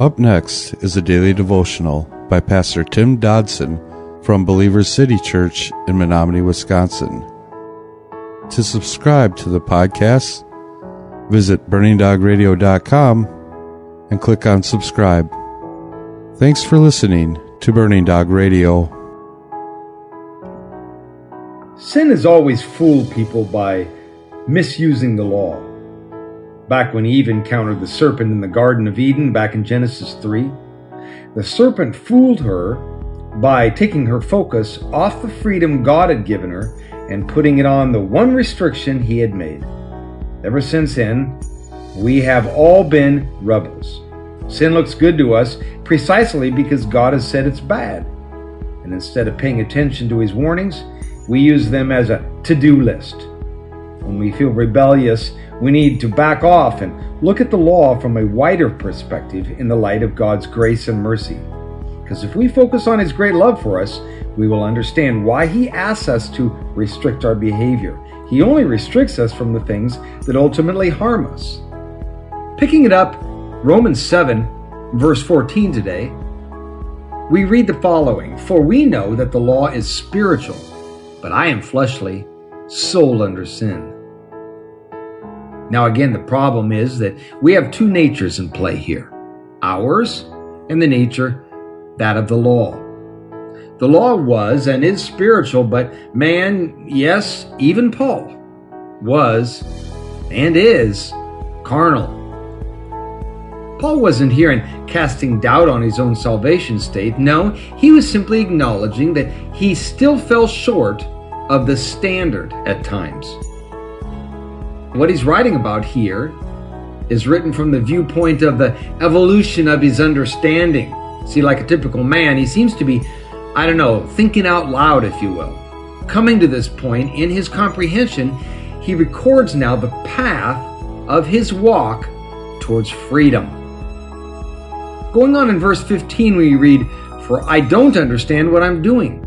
Up next is a daily devotional by Pastor Tim Dodson from Believers City Church in Menominee, Wisconsin. To subscribe to the podcast, visit burningdogradio.com and click on subscribe. Thanks for listening to Burning Dog Radio. Sin has always fooled people by misusing the law. Back when Eve encountered the serpent in the Garden of Eden, back in Genesis 3, the serpent fooled her by taking her focus off the freedom God had given her and putting it on the one restriction he had made. Ever since then, we have all been rebels. Sin looks good to us precisely because God has said it's bad. And instead of paying attention to his warnings, we use them as a to do list. When we feel rebellious, we need to back off and look at the law from a wider perspective in the light of God's grace and mercy. Because if we focus on His great love for us, we will understand why He asks us to restrict our behavior. He only restricts us from the things that ultimately harm us. Picking it up, Romans 7, verse 14 today, we read the following For we know that the law is spiritual, but I am fleshly, soul under sin. Now, again, the problem is that we have two natures in play here ours and the nature, that of the law. The law was and is spiritual, but man, yes, even Paul, was and is carnal. Paul wasn't here and casting doubt on his own salvation state. No, he was simply acknowledging that he still fell short of the standard at times. What he's writing about here is written from the viewpoint of the evolution of his understanding. See, like a typical man, he seems to be, I don't know, thinking out loud, if you will. Coming to this point in his comprehension, he records now the path of his walk towards freedom. Going on in verse 15, we read, For I don't understand what I'm doing.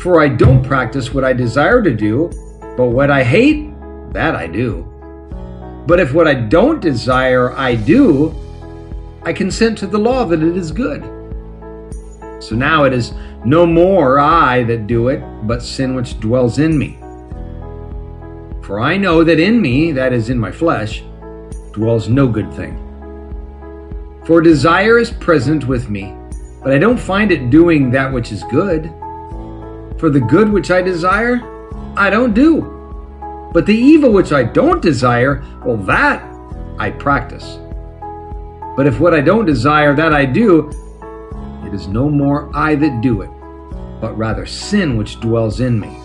For I don't practice what I desire to do, but what I hate, that I do. But if what I don't desire I do, I consent to the law that it is good. So now it is no more I that do it, but sin which dwells in me. For I know that in me, that is in my flesh, dwells no good thing. For desire is present with me, but I don't find it doing that which is good. For the good which I desire, I don't do. But the evil which I don't desire, well, that I practice. But if what I don't desire, that I do, it is no more I that do it, but rather sin which dwells in me.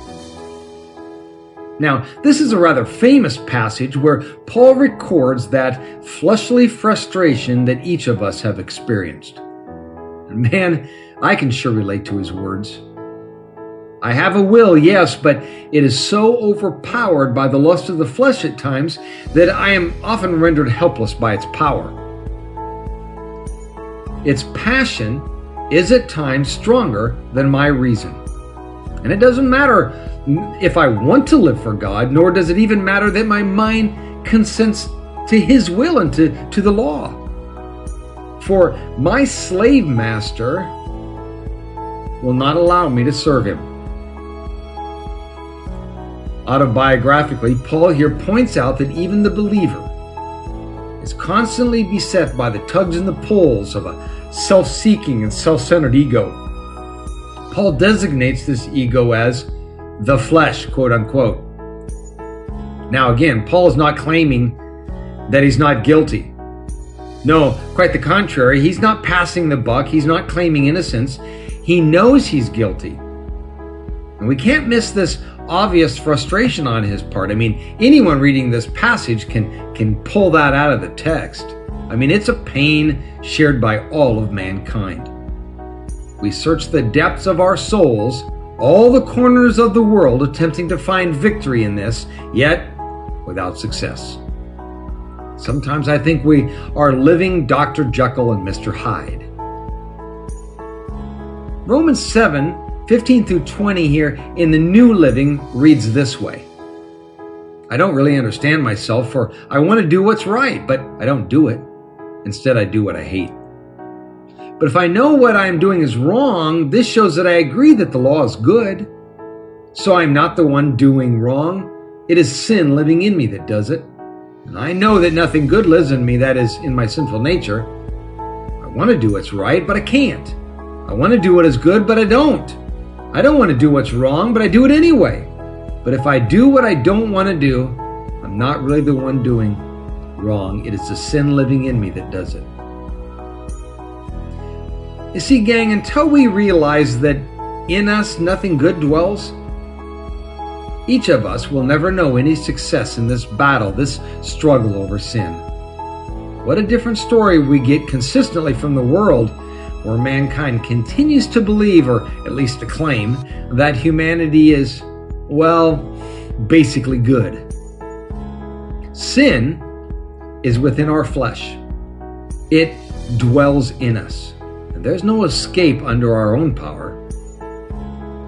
Now, this is a rather famous passage where Paul records that fleshly frustration that each of us have experienced. Man, I can sure relate to his words. I have a will, yes, but it is so overpowered by the lust of the flesh at times that I am often rendered helpless by its power. Its passion is at times stronger than my reason. And it doesn't matter if I want to live for God, nor does it even matter that my mind consents to His will and to, to the law. For my slave master will not allow me to serve him. Autobiographically, Paul here points out that even the believer is constantly beset by the tugs and the pulls of a self seeking and self centered ego. Paul designates this ego as the flesh, quote unquote. Now, again, Paul is not claiming that he's not guilty. No, quite the contrary. He's not passing the buck, he's not claiming innocence. He knows he's guilty. And we can't miss this obvious frustration on his part. I mean, anyone reading this passage can can pull that out of the text. I mean, it's a pain shared by all of mankind. We search the depths of our souls, all the corners of the world attempting to find victory in this, yet without success. Sometimes I think we are living Dr. Jekyll and Mr. Hyde. Romans 7 15 through 20 here in the New Living reads this way I don't really understand myself, for I want to do what's right, but I don't do it. Instead, I do what I hate. But if I know what I am doing is wrong, this shows that I agree that the law is good. So I'm not the one doing wrong. It is sin living in me that does it. And I know that nothing good lives in me, that is, in my sinful nature. I want to do what's right, but I can't. I want to do what is good, but I don't. I don't want to do what's wrong, but I do it anyway. But if I do what I don't want to do, I'm not really the one doing wrong. It is the sin living in me that does it. You see, gang, until we realize that in us nothing good dwells, each of us will never know any success in this battle, this struggle over sin. What a different story we get consistently from the world where mankind continues to believe, or at least to claim, that humanity is, well, basically good. Sin is within our flesh, it dwells in us. And there's no escape under our own power.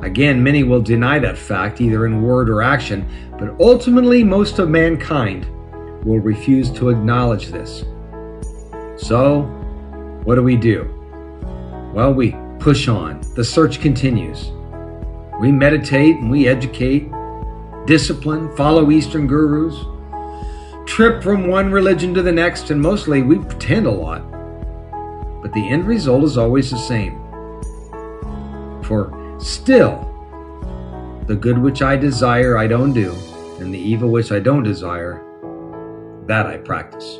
Again, many will deny that fact, either in word or action, but ultimately, most of mankind will refuse to acknowledge this. So, what do we do? Well, we push on. The search continues. We meditate and we educate, discipline, follow Eastern gurus, trip from one religion to the next, and mostly we pretend a lot. But the end result is always the same. For still, the good which I desire I don't do, and the evil which I don't desire, that I practice.